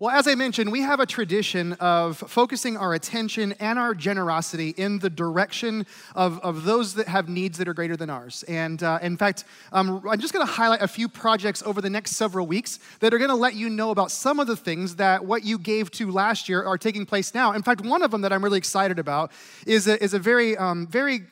Well, as I mentioned, we have a tradition of focusing our attention and our generosity in the direction of, of those that have needs that are greater than ours. And uh, in fact, um, I'm just going to highlight a few projects over the next several weeks that are going to let you know about some of the things that what you gave to last year are taking place now. In fact, one of them that I'm really excited about is a, is a very, um, very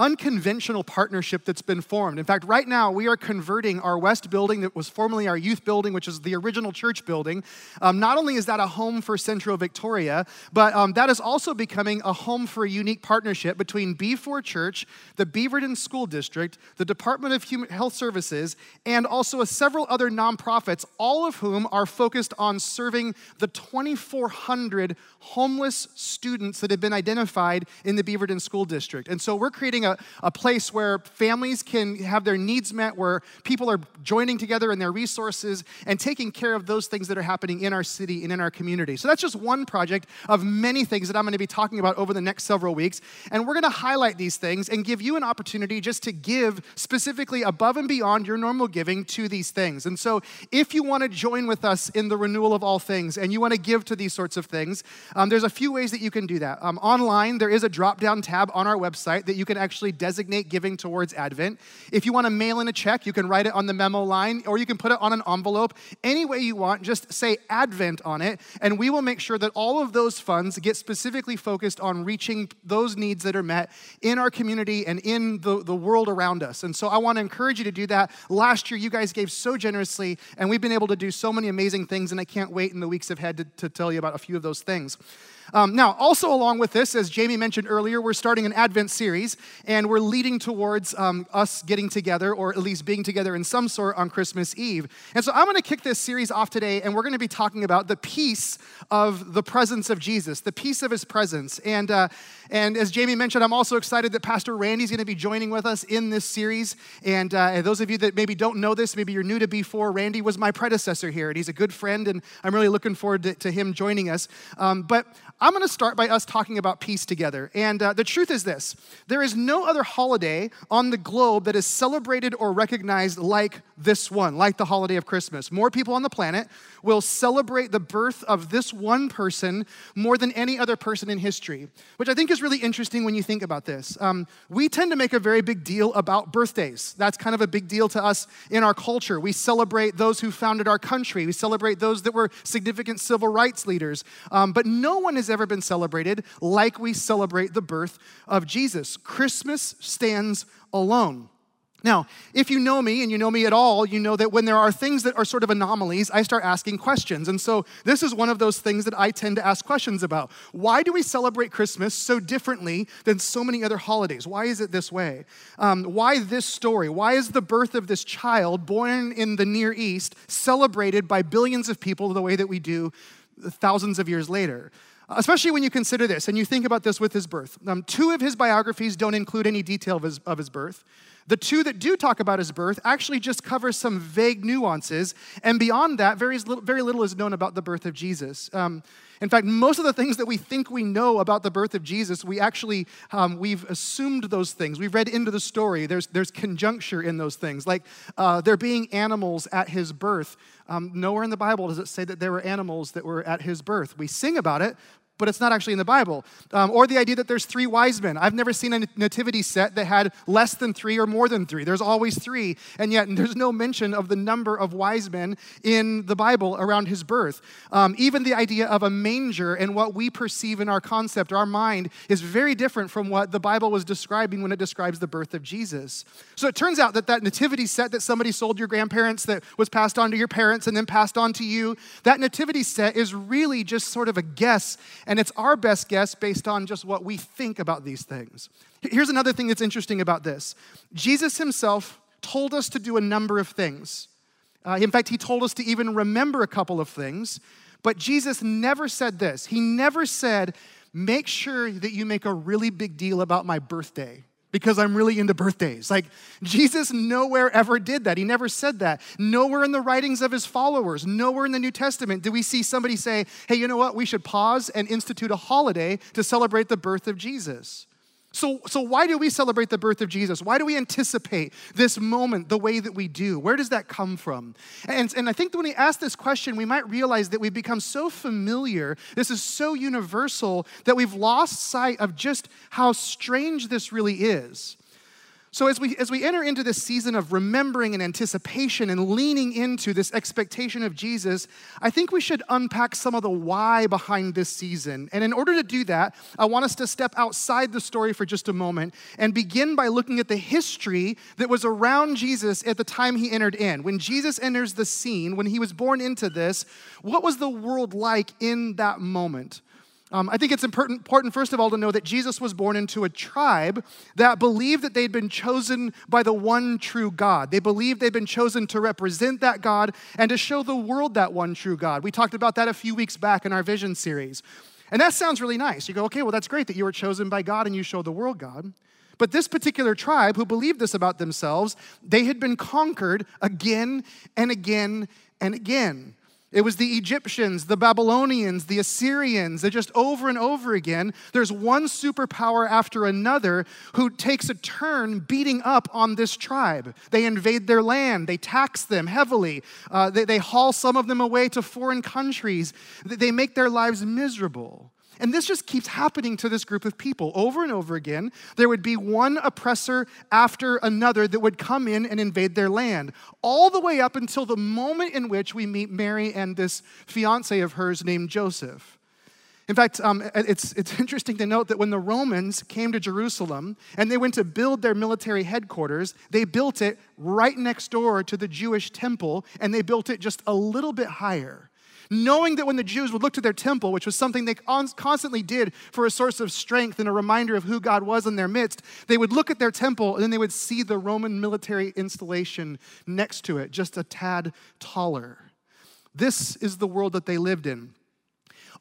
unconventional partnership that's been formed. In fact, right now we are converting our West building that was formerly our youth building, which is the original church building. Um, not only is that a home for Central Victoria, but um, that is also becoming a home for a unique partnership between B4 Church, the Beaverton School District, the Department of Human Health Services, and also several other nonprofits, all of whom are focused on serving the 2,400 homeless students that have been identified in the Beaverton School District. And so we're creating a, a place where families can have their needs met, where people are joining together in their resources and taking care of those things that are happening in our city and in our community. So that's just one project of many things that I'm going to be talking about over the next several weeks. And we're going to highlight these things and give you an opportunity just to give specifically above and beyond your normal giving to these things. And so if you want to join with us in the renewal of all things and you want to give to these sorts of things, um, there's a few ways that you can do that. Um, online, there is a drop down tab on our website that you can actually designate giving towards Advent. If you want to mail in a check, you can write it on the memo line or you can put it on an envelope. Any way you want, just say Advent on it, and we will make sure that all of those funds get specifically focused on reaching those needs that are met in our community and in the, the world around us. And so I want to encourage you to do that. Last year, you guys gave so generously, and we've been able to do so many amazing things, and I can't wait in the weeks ahead to, to tell you about a few of those things. Um, now, also along with this, as Jamie mentioned earlier, we're starting an Advent series, and we're leading towards um, us getting together, or at least being together in some sort on Christmas Eve. And so I'm going to kick this series off today, and we're going to be talking about the peace of the presence of Jesus, the peace of his presence. And, uh, and as Jamie mentioned, I'm also excited that Pastor Randy's going to be joining with us in this series. And, uh, those of you that maybe don't know this, maybe you're new to B4, Randy was my predecessor here, and he's a good friend, and I'm really looking forward to, to him joining us. Um, but I'm going to start by us talking about peace together. And uh, the truth is this there is no other holiday on the globe that is celebrated or recognized like this one, like the holiday of Christmas. More people on the planet will celebrate the birth of this one person more than any other person in history, which I think is really interesting when you think about this. Um, we tend to make a very big deal about birthdays. That's kind of a big deal to us in our culture. We celebrate those who founded our country, we celebrate those that were significant civil rights leaders. Um, but no one has ever been celebrated like we celebrate the birth of Jesus. Christmas stands alone. Now, if you know me and you know me at all, you know that when there are things that are sort of anomalies, I start asking questions. And so this is one of those things that I tend to ask questions about. Why do we celebrate Christmas so differently than so many other holidays? Why is it this way? Um, why this story? Why is the birth of this child born in the Near East celebrated by billions of people the way that we do thousands of years later? Especially when you consider this and you think about this with his birth. Um, two of his biographies don't include any detail of his, of his birth. The two that do talk about his birth actually just cover some vague nuances, and beyond that, very little, very little is known about the birth of Jesus. Um, in fact, most of the things that we think we know about the birth of Jesus, we actually um, we've assumed those things. We've read into the story. There's there's conjuncture in those things, like uh, there being animals at his birth. Um, nowhere in the Bible does it say that there were animals that were at his birth. We sing about it, but it's not actually in the Bible. Um, or the idea that there's three wise men. I've never seen a nativity set that had less than three or more than three. There's always three, and yet there's no mention of the number of wise men in the Bible around his birth. Um, even the idea of a manger and what we perceive in our concept, our mind, is very different from what the Bible was describing when it describes the birth of Jesus. So it turns out that that nativity set that somebody sold your grandparents, that was passed on to your parents and then passed on to you, that nativity set is really just sort of a guess and it's our best guess based on just what we think about these things. Here's another thing that's interesting about this Jesus himself told us to do a number of things. Uh, in fact, he told us to even remember a couple of things, but Jesus never said this. He never said, Make sure that you make a really big deal about my birthday because I'm really into birthdays. Like, Jesus nowhere ever did that. He never said that. Nowhere in the writings of his followers, nowhere in the New Testament do we see somebody say, hey, you know what? We should pause and institute a holiday to celebrate the birth of Jesus. So, so why do we celebrate the birth of Jesus? Why do we anticipate this moment the way that we do? Where does that come from? And, and I think when we ask this question, we might realize that we've become so familiar, this is so universal, that we've lost sight of just how strange this really is. So, as we, as we enter into this season of remembering and anticipation and leaning into this expectation of Jesus, I think we should unpack some of the why behind this season. And in order to do that, I want us to step outside the story for just a moment and begin by looking at the history that was around Jesus at the time he entered in. When Jesus enters the scene, when he was born into this, what was the world like in that moment? Um, I think it's important, important, first of all, to know that Jesus was born into a tribe that believed that they'd been chosen by the one true God. They believed they'd been chosen to represent that God and to show the world that one true God. We talked about that a few weeks back in our vision series. And that sounds really nice. You go, okay, well, that's great that you were chosen by God and you show the world God. But this particular tribe who believed this about themselves, they had been conquered again and again and again. It was the Egyptians, the Babylonians, the Assyrians, that just over and over again, there's one superpower after another who takes a turn beating up on this tribe. They invade their land, they tax them heavily, uh, they, they haul some of them away to foreign countries, they make their lives miserable. And this just keeps happening to this group of people over and over again. There would be one oppressor after another that would come in and invade their land, all the way up until the moment in which we meet Mary and this fiance of hers named Joseph. In fact, um, it's, it's interesting to note that when the Romans came to Jerusalem and they went to build their military headquarters, they built it right next door to the Jewish temple and they built it just a little bit higher knowing that when the Jews would look to their temple, which was something they constantly did for a source of strength and a reminder of who God was in their midst, they would look at their temple and then they would see the Roman military installation next to it, just a tad taller. This is the world that they lived in.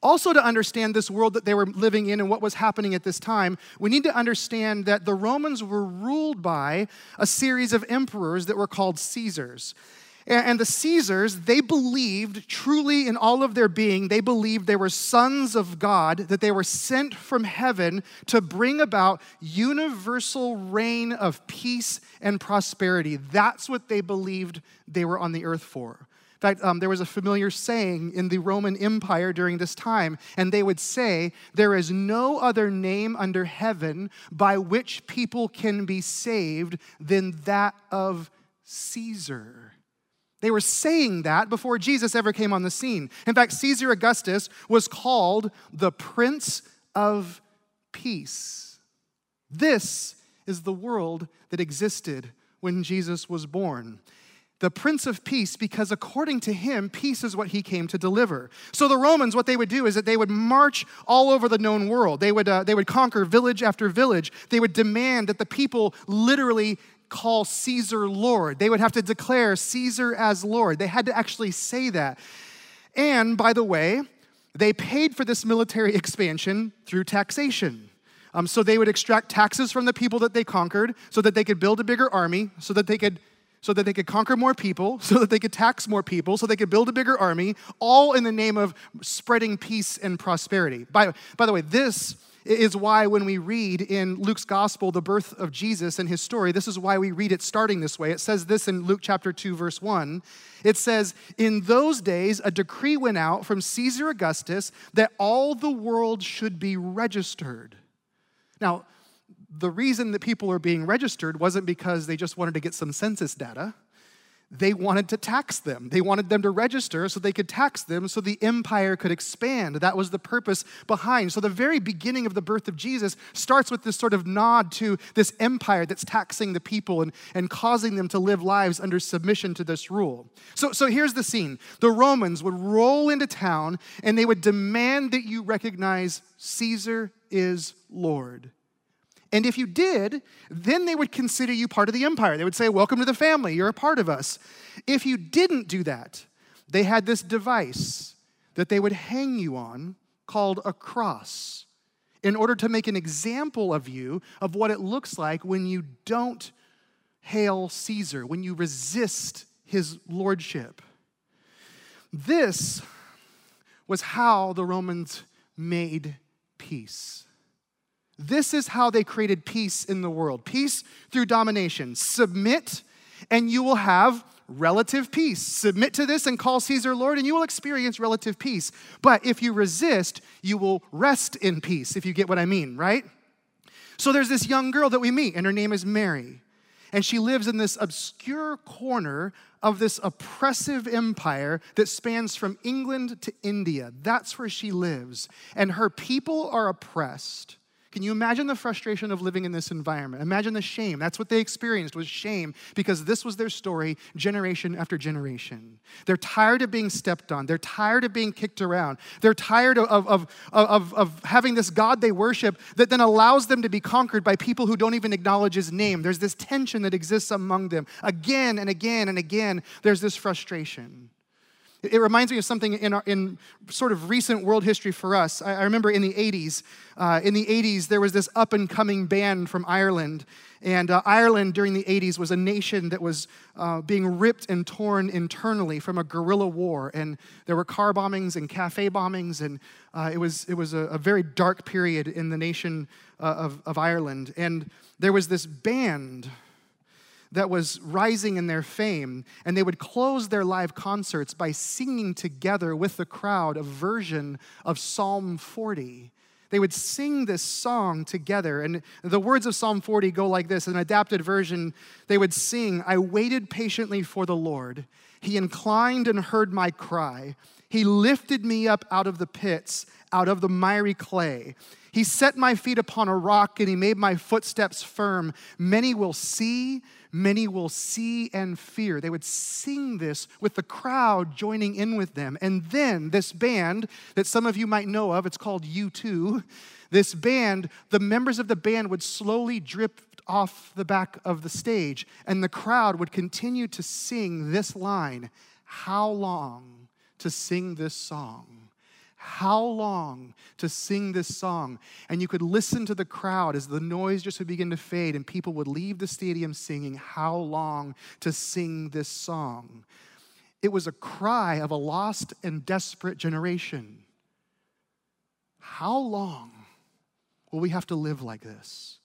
Also, to understand this world that they were living in and what was happening at this time, we need to understand that the Romans were ruled by a series of emperors that were called Caesars. And the Caesars, they believed truly in all of their being, they believed they were sons of God, that they were sent from heaven to bring about universal reign of peace and prosperity. That's what they believed they were on the earth for. In fact, um, there was a familiar saying in the Roman Empire during this time, and they would say, There is no other name under heaven by which people can be saved than that of Caesar. They were saying that before Jesus ever came on the scene. In fact, Caesar Augustus was called the Prince of Peace. This is the world that existed when Jesus was born. The Prince of Peace, because according to him, peace is what he came to deliver. So the Romans, what they would do is that they would march all over the known world. They would, uh, they would conquer village after village. They would demand that the people literally call Caesar Lord. They would have to declare Caesar as Lord. They had to actually say that. And by the way, they paid for this military expansion through taxation. Um, so they would extract taxes from the people that they conquered so that they could build a bigger army, so that they could so that they could conquer more people, so that they could tax more people, so they could build a bigger army, all in the name of spreading peace and prosperity. By, by the way, this is why when we read in Luke's gospel the birth of Jesus and his story, this is why we read it starting this way. It says this in Luke chapter 2, verse 1. It says, In those days, a decree went out from Caesar Augustus that all the world should be registered. Now, the reason that people are being registered wasn't because they just wanted to get some census data they wanted to tax them. They wanted them to register so they could tax them so the empire could expand. That was the purpose behind. So the very beginning of the birth of Jesus starts with this sort of nod to this empire that's taxing the people and, and causing them to live lives under submission to this rule. So, so here's the scene the Romans would roll into town and they would demand that you recognize Caesar is Lord. And if you did, then they would consider you part of the empire. They would say, Welcome to the family, you're a part of us. If you didn't do that, they had this device that they would hang you on called a cross in order to make an example of you of what it looks like when you don't hail Caesar, when you resist his lordship. This was how the Romans made peace. This is how they created peace in the world peace through domination. Submit, and you will have relative peace. Submit to this and call Caesar Lord, and you will experience relative peace. But if you resist, you will rest in peace, if you get what I mean, right? So there's this young girl that we meet, and her name is Mary. And she lives in this obscure corner of this oppressive empire that spans from England to India. That's where she lives. And her people are oppressed. Can you imagine the frustration of living in this environment? Imagine the shame. That's what they experienced was shame because this was their story generation after generation. They're tired of being stepped on. They're tired of being kicked around. They're tired of, of, of, of, having this God they worship that then allows them to be conquered by people who don't even acknowledge his name. There's this tension that exists among them. Again and again and again, there's this frustration. It reminds me of something in, our, in sort of recent world history for us. I, I remember in the 80s, uh, in the 80s, there was this up and coming band from Ireland. And uh, Ireland during the 80s was a nation that was uh, being ripped and torn internally from a guerrilla war. And there were car bombings and cafe bombings. And uh, it was, it was a, a, very dark period in the nation uh, of, of Ireland. And there was this band that was rising in their fame, and they would close their live concerts by singing together with the crowd a version of Psalm 40. They would sing this song together, and the words of Psalm 40 go like this an adapted version. They would sing, I waited patiently for the Lord. He inclined and heard my cry. He lifted me up out of the pits, out of the miry clay. He set my feet upon a rock and he made my footsteps firm. Many will see, many will see and fear. They would sing this with the crowd joining in with them. And then this band that some of you might know of, it's called U2. This band, the members of the band would slowly drip off the back of the stage, and the crowd would continue to sing this line How long to sing this song? How long to sing this song. And you could listen to the crowd as the noise just would begin to fade, and people would leave the stadium singing, How long to sing this song. It was a cry of a lost and desperate generation. How long will we have to live like this?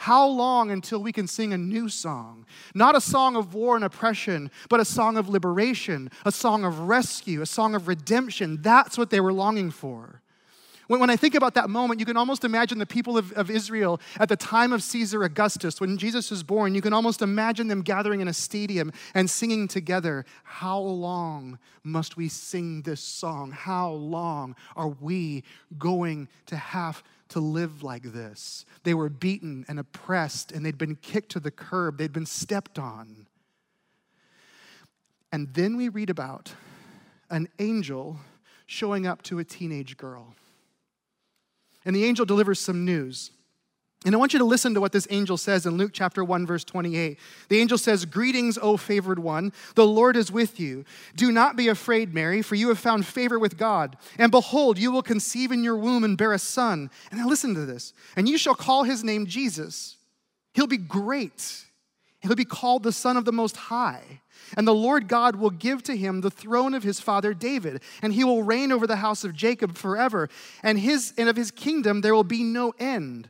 How long until we can sing a new song? Not a song of war and oppression, but a song of liberation, a song of rescue, a song of redemption. That's what they were longing for. When, I think about that moment, you can almost imagine the people of, of Israel at the time of Caesar Augustus, when Jesus was born, you can almost imagine them gathering in a stadium and singing together, How long must we sing this song? How long are we going to have to live like this. They were beaten and oppressed, and they'd been kicked to the curb, they'd been stepped on. And then we read about an angel showing up to a teenage girl. And the angel delivers some news. And I want you to listen to what this angel says in Luke chapter 1, verse 28. The angel says, Greetings, O favored one, the Lord is with you. Do not be afraid, Mary, for you have found favor with God. And behold, you will conceive in your womb and bear a son. And now listen to this. And you shall call his name Jesus. He'll be great. He'll be called the Son of the Most High. And the Lord God will give to him the throne of his father David, and he will reign over the house of Jacob forever. And, his, and of his kingdom there will be no end.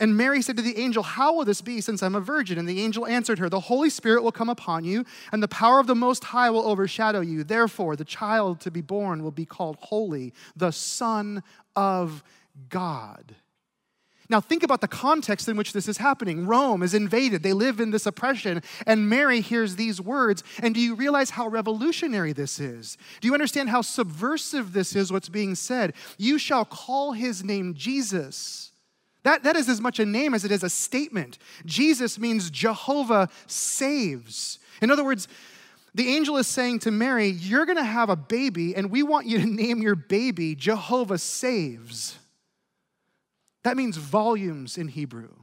And Mary said to the angel, How will this be since I'm a virgin? And the angel answered her, The Holy Spirit will come upon you, and the power of the Most High will overshadow you. Therefore, the child to be born will be called Holy, the Son of God. Now, think about the context in which this is happening. Rome is invaded, they live in this oppression, and Mary hears these words. And do you realize how revolutionary this is? Do you understand how subversive this is, what's being said? You shall call his name Jesus that, that is as much a name as it is a statement. Jesus means Jehovah saves. In other words, the angel is saying to Mary, You're going to have a baby, and we want you to name your baby Jehovah saves. That means volumes in Hebrew.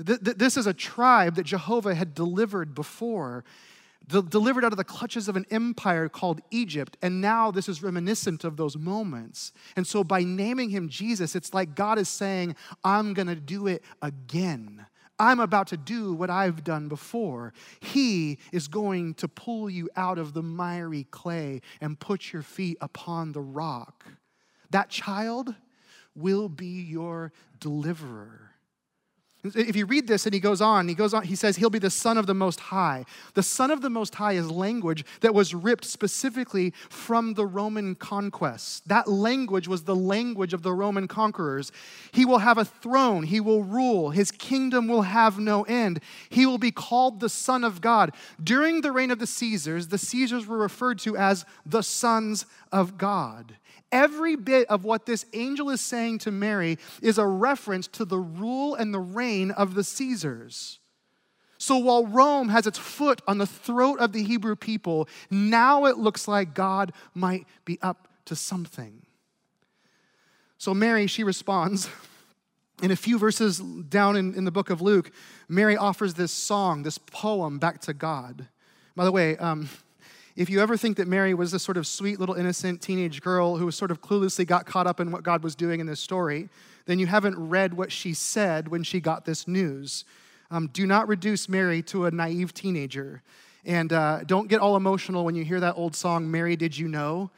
This is a tribe that Jehovah had delivered before delivered out of the clutches of an empire called Egypt. And now this is reminiscent of those moments. And so by naming him Jesus, it's like God is saying, I'm going to do it again. I'm about to do what I've done before. He is going to pull you out of the miry clay and put your feet upon the rock. That child will be your deliverer. If you read this and he goes on, he goes on, he says he'll be the son of the most high. The son of the most high is language that was ripped specifically from the Roman conquests. That language was the language of the Roman conquerors. He will have a throne, he will rule, his kingdom will have no end. He will be called the son of God. During the reign of the Caesars, the Caesars were referred to as the sons of God. Every bit of what this angel is saying to Mary is a reference to the rule and the reign of the Caesars. So while Rome has its foot on the throat of the Hebrew people, now it looks like God might be up to something. So Mary, she responds. In a few verses down in, in the book of Luke, Mary offers this song, this poem back to God. By the way, um, if you ever think that Mary was this sort of sweet little innocent teenage girl who sort of cluelessly got caught up in what God was doing in this story, then you haven't read what she said when she got this news. Um, do not reduce Mary to a naive teenager. And uh, don't get all emotional when you hear that old song, Mary, Did You Know?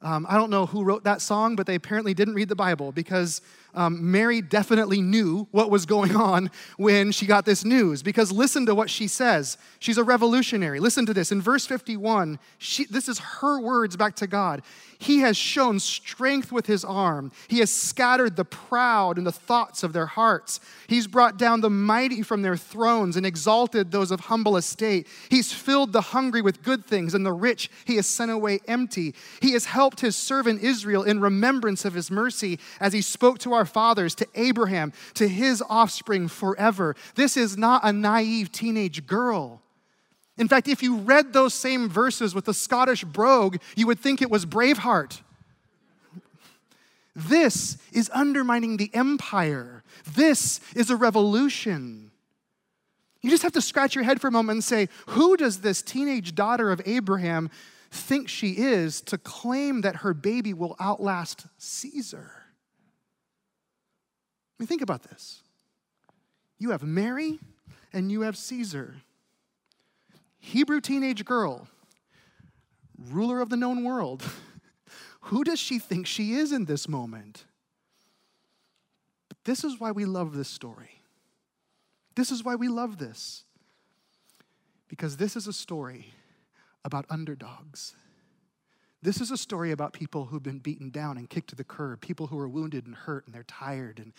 Um, I don't know who wrote that song, but they apparently didn't read the Bible because um, Mary definitely knew what was going on when she got this news. Because listen to what she says. She's a revolutionary. Listen to this. In verse 51, she, this is her words back to God. He has shown strength with his arm. He has scattered the proud in the thoughts of their hearts. He's brought down the mighty from their thrones and exalted those of humble estate. He's filled the hungry with good things, and the rich he has sent away empty. He has helped his servant Israel in remembrance of his mercy as he spoke to our fathers, to Abraham, to his offspring forever. This is not a naive teenage girl. In fact, if you read those same verses with the Scottish brogue, you would think it was Braveheart. This is undermining the empire. This is a revolution. You just have to scratch your head for a moment and say, who does this teenage daughter of Abraham think she is to claim that her baby will outlast Caesar? I mean, think about this. You have Mary and you have Caesar. Hebrew teenage girl, ruler of the known world. Who does she think she is in this moment? But this is why we love this story. This is why we love this. Because this is a story about underdogs. This is a story about people who've been beaten down and kicked to the curb, people who are wounded and hurt and they're tired and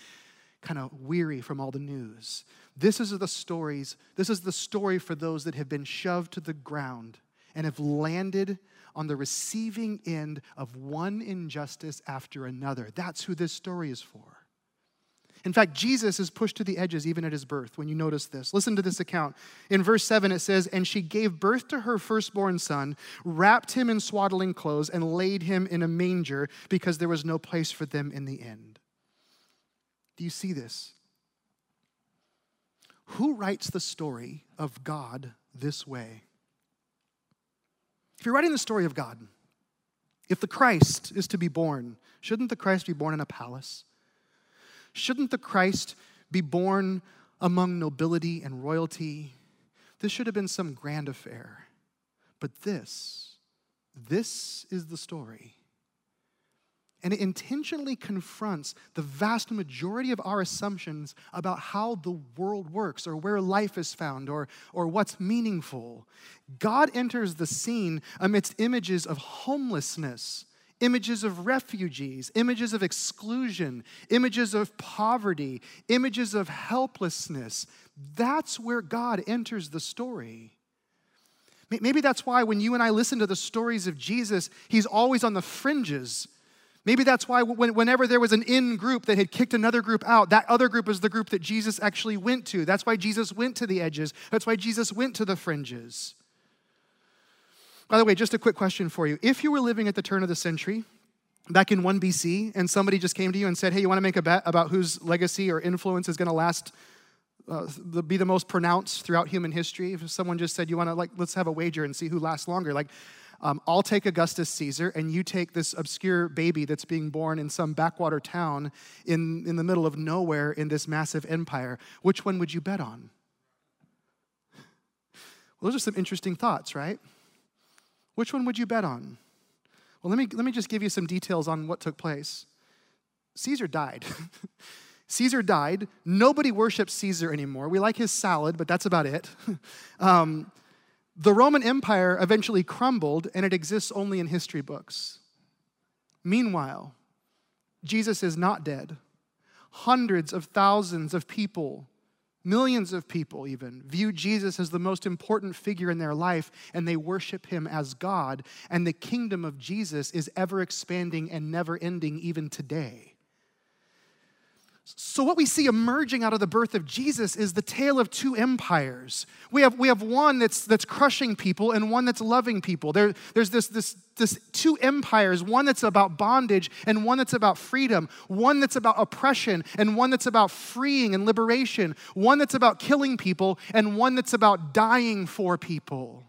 kind of weary from all the news. This is the stories, this is the story for those that have been shoved to the ground and have landed on the receiving end of one injustice after another. That's who this story is for. In fact, Jesus is pushed to the edges even at his birth when you notice this. Listen to this account. In verse 7, it says, And she gave birth to her firstborn son, wrapped him in swaddling clothes, and laid him in a manger because there was no place for them in the inn. Do you see this? Who writes the story of God this way? If you're writing the story of God, if the Christ is to be born, shouldn't the Christ be born in a palace? Shouldn't the Christ be born among nobility and royalty? This should have been some grand affair. But this, this is the story and it intentionally confronts the vast majority of our assumptions about how the world works or where life is found or, or what's meaningful. God enters the scene amidst images of homelessness, images of refugees, images of exclusion, images of poverty, images of helplessness. That's where God enters the story. Maybe that's why when you and I listen to the stories of Jesus, he's always on the fringes Maybe that's why whenever there was an in group that had kicked another group out, that other group is the group that Jesus actually went to. That's why Jesus went to the edges. That's why Jesus went to the fringes. By the way, just a quick question for you. If you were living at the turn of the century, back in 1 BC, and somebody just came to you and said, Hey, you want to make a bet about whose legacy or influence is going to last, uh, be the most pronounced throughout human history? If someone just said, You want to, like, let's have a wager and see who lasts longer, like, um, I'll take Augustus Caesar, and you take this obscure baby that's being born in some backwater town in, in the middle of nowhere in this massive empire. Which one would you bet on? Well, those are some interesting thoughts, right? Which one would you bet on? Well, let me, let me just give you some details on what took place. Caesar died. Caesar died. Nobody worships Caesar anymore. We like his salad, but that's about it. um, the Roman Empire eventually crumbled, and it exists only in history books. Meanwhile, Jesus is not dead. Hundreds of thousands of people, millions of people even, view Jesus as the most important figure in their life, and they worship him as God. And the kingdom of Jesus is ever expanding and never ending even today. So, what we see emerging out of the birth of Jesus is the tale of two empires. We have, we have one that's, that's crushing people and one that's loving people. There, there's this, this, this two empires one that's about bondage and one that's about freedom, one that's about oppression and one that's about freeing and liberation, one that's about killing people and one that's about dying for people.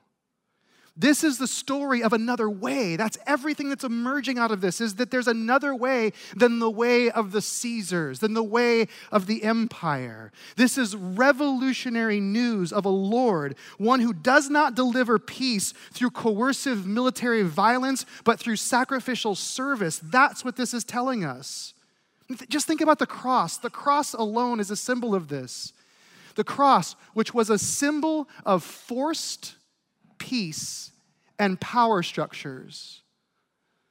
This is the story of another way. That's everything that's emerging out of this is that there's another way than the way of the Caesars, than the way of the empire. This is revolutionary news of a Lord, one who does not deliver peace through coercive military violence, but through sacrificial service. That's what this is telling us. Just think about the cross. The cross alone is a symbol of this. The cross, which was a symbol of forced peace and power structures.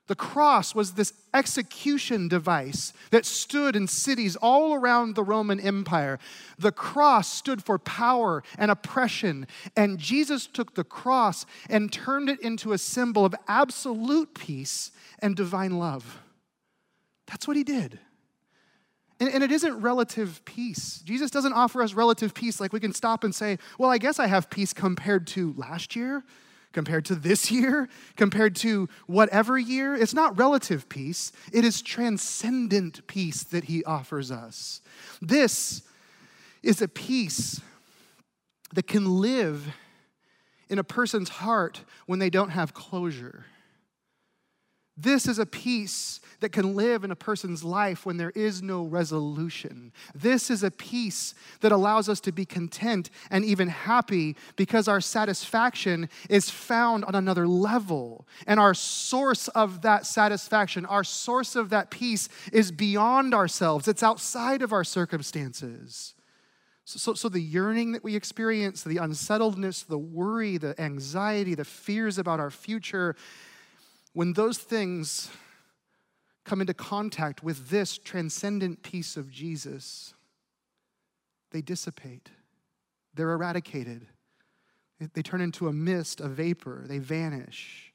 The cross was this execution device that stood in cities all around the Roman Empire. The cross stood for power and oppression, and Jesus took the cross and turned it into a symbol of absolute peace and divine love. That's what he did. And, and, it isn't relative peace. Jesus doesn't offer us relative peace like we can stop and say, well, I guess I have peace compared to last year, compared to this year, compared to whatever year. It's not relative peace, it is transcendent peace that he offers us. This is a peace that can live in a person's heart when they don't have closure. This is a peace that can live in a person's life when there is no resolution. This is a peace that allows us to be content and even happy because our satisfaction is found on another level. And our source of that satisfaction, our source of that peace is beyond ourselves, it's outside of our circumstances. So, so, so, the yearning that we experience, the unsettledness, the worry, the anxiety, the fears about our future, when those things come into contact with this transcendent peace of Jesus, they dissipate, they're eradicated, they turn into a mist, a vapor, they vanish.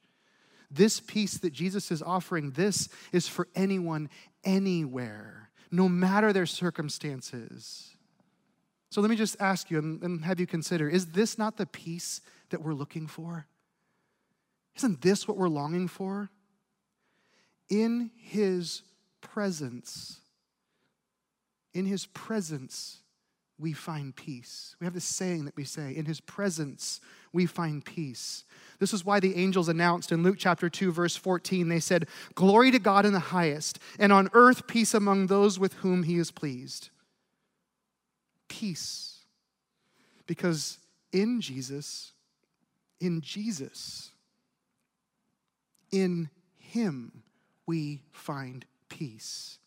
This peace that Jesus is offering, this is for anyone, anywhere, no matter their circumstances. So let me just ask you and, have you consider is this not the peace that we're looking for? Isn't this what we're longing for? In His presence, in His presence, we find peace. We have this saying that we say, in His presence, we find peace. This is why the angels announced in Luke chapter 2, verse 14, they said, Glory to God in the highest, and on earth peace among those with whom He is pleased. Peace. Because in Jesus, in Jesus, in Him we find peace.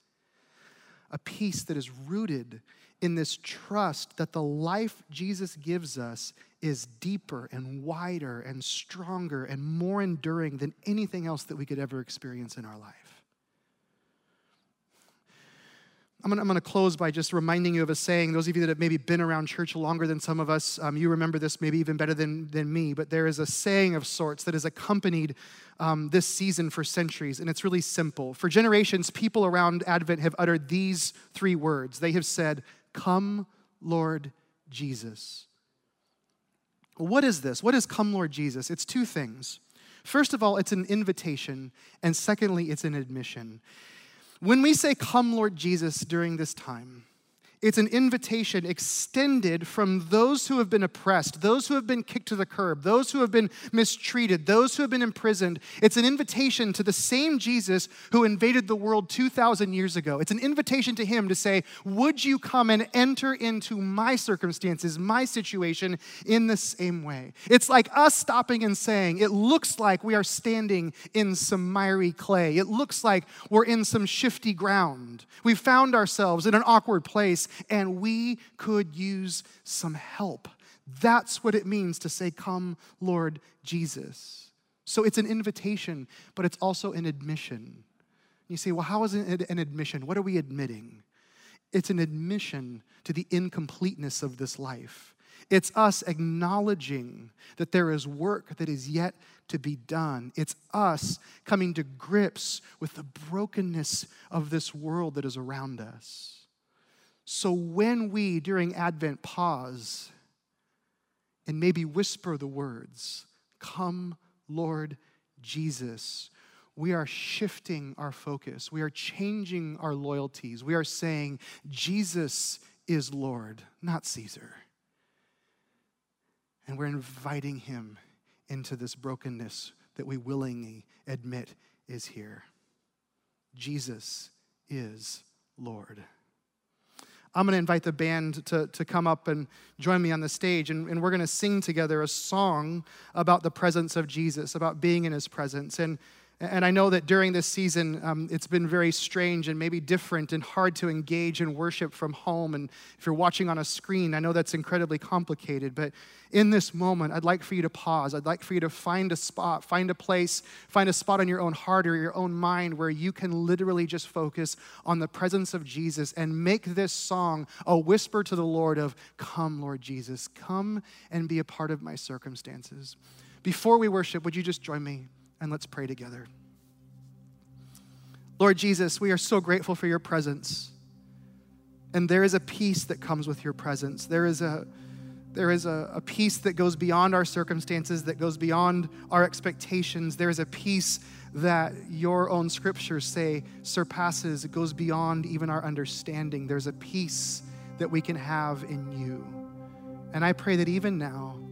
A peace that is rooted in this trust that the life Jesus gives us is deeper and wider and stronger and more enduring than anything else that we could ever experience in our life. I'm going, to, close by just reminding you of a saying. Those of you that have maybe been around church longer than some of us, um, you remember this maybe even better than, than me, but there is a saying of sorts that has accompanied um, this season for centuries, and it's really simple. For generations, people around Advent have uttered these three words. They have said, Come, Lord Jesus. What is this? What is Come, Lord Jesus? It's two things. First of all, it's an invitation, and secondly, it's an admission. When we say, Come, Lord Jesus, during this time, It's an invitation extended from those who have been oppressed, those who have been kicked to the curb, those who have been mistreated, those who have been imprisoned. It's an invitation to the same Jesus who invaded the world 2,000 years ago. It's an invitation to him to say, Would you come and enter into my circumstances, my situation in the same way? It's like us stopping and saying, It looks like we are standing in some miry clay. It looks like we're in some shifty ground. We've found ourselves in an awkward place and we could use some help. That's what it means to say, Come, Lord Jesus. So it's an invitation, but it's also an admission. You say, Well, how is it an admission? What are we admitting? It's an admission to the incompleteness of this life. It's us acknowledging that there is work that is yet to be done. It's us coming to grips with the brokenness of this world that is around us. So when we, during Advent, pause and maybe whisper the words, Come, Lord Jesus, we are shifting our focus. We are changing our loyalties. We are saying, Jesus is Lord, not Caesar. And we're inviting him into this brokenness that we willingly admit is here. Jesus is Lord. I'm going to invite the band to, to come up and join me on the stage, and, and we're going to sing together a song about the presence of Jesus, about being in his presence. And and I know that during this season, um, it's been very strange and maybe different and hard to engage in worship from home. And if you're watching on a screen, I know that's incredibly complicated. But in this moment, I'd like for you to pause. I'd like for you to find a spot, find a place, find a spot in your own heart or your own mind where you can literally just focus on the presence of Jesus and make this song a whisper to the Lord of, Come, Lord Jesus, come and be a part of my circumstances. Before we worship, would you just join me? And let's pray together. Lord Jesus, we are so grateful for your presence. And there is a peace that comes with your presence. There is a there is a, a peace that goes beyond our circumstances, that goes beyond our expectations. There is a peace that your own scriptures say surpasses, it goes beyond even our understanding. There's a peace that we can have in you. And I pray that even now,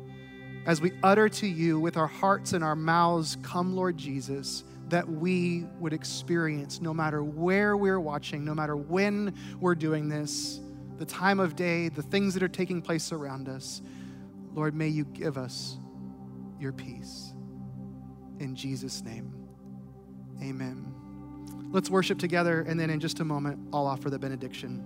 as we utter to you with our hearts and our mouths, Come, Lord Jesus, that we would experience no matter where we're watching, no matter when we're doing this, the time of day, the things that are taking place around us. Lord, may you give us your peace. In Jesus' name, amen. Let's worship together, and then in just a moment, I'll offer the benediction.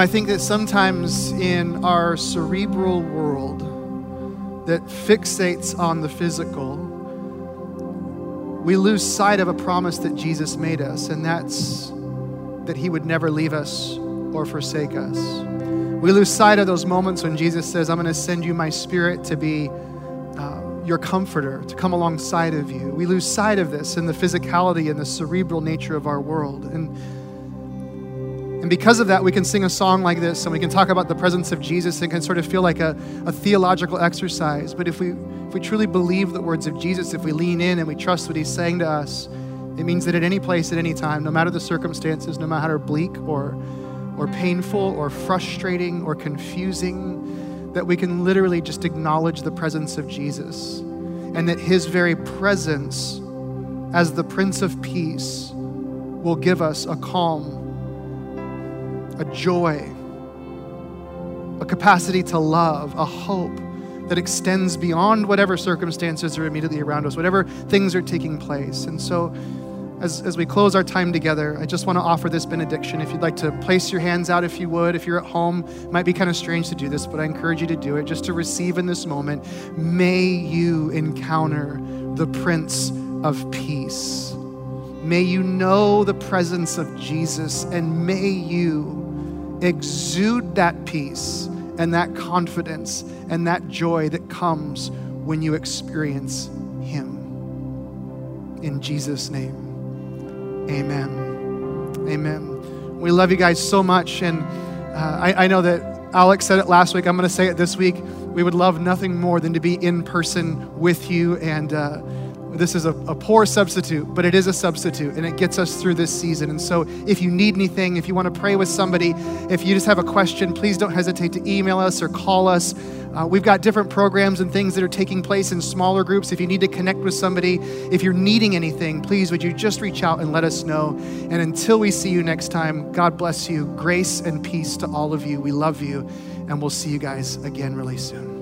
know, I think that sometimes in our cerebral world that fixates on the physical, we lose sight of a promise that Jesus made us, and that's that He would never leave us or forsake us. We lose sight of those moments when Jesus says, I'm going to send you my spirit to be uh, your comforter, to come alongside of you. We lose sight of this in the physicality and the cerebral nature of our world. And and because of that, we can sing a song like this and we can talk about the presence of Jesus and can sort of feel like a, a theological exercise. But if we, if we truly believe the words of Jesus, if we lean in and we trust what he's saying to us, it means that at any place, at any time, no matter the circumstances, no matter how bleak or, or painful or frustrating or confusing, that we can literally just acknowledge the presence of Jesus and that his very presence as the Prince of Peace will give us a calm a joy, a capacity to love, a hope that extends beyond whatever circumstances are immediately around us, whatever things are taking place. And so, as, as we close our time together, I just want to offer this benediction. If you'd like to place your hands out, if you would, if you're at home, might be kind of strange to do this, but I encourage you to do it just to receive in this moment. May you encounter the Prince of Peace. May you know the presence of Jesus, and may you exude that peace and that confidence and that joy that comes when you experience Him. In Jesus' name, amen. Amen. We love you guys so much. And uh, I, I know that Alex said it last week. I'm going to say it this week. We would love nothing more than to be in person with you and. Uh, this is a, a, poor substitute, but it is a substitute and it gets us through this season. And so, if you need anything, if you want to pray with somebody, if you just have a question, please don't hesitate to email us or call us. Uh, we've got different programs and things that are taking place in smaller groups. If you need to connect with somebody, if you're needing anything, please would you just reach out and let us know. And until we see you next time, God bless you. Grace and peace to all of you. We love you, and we'll see you guys again really soon.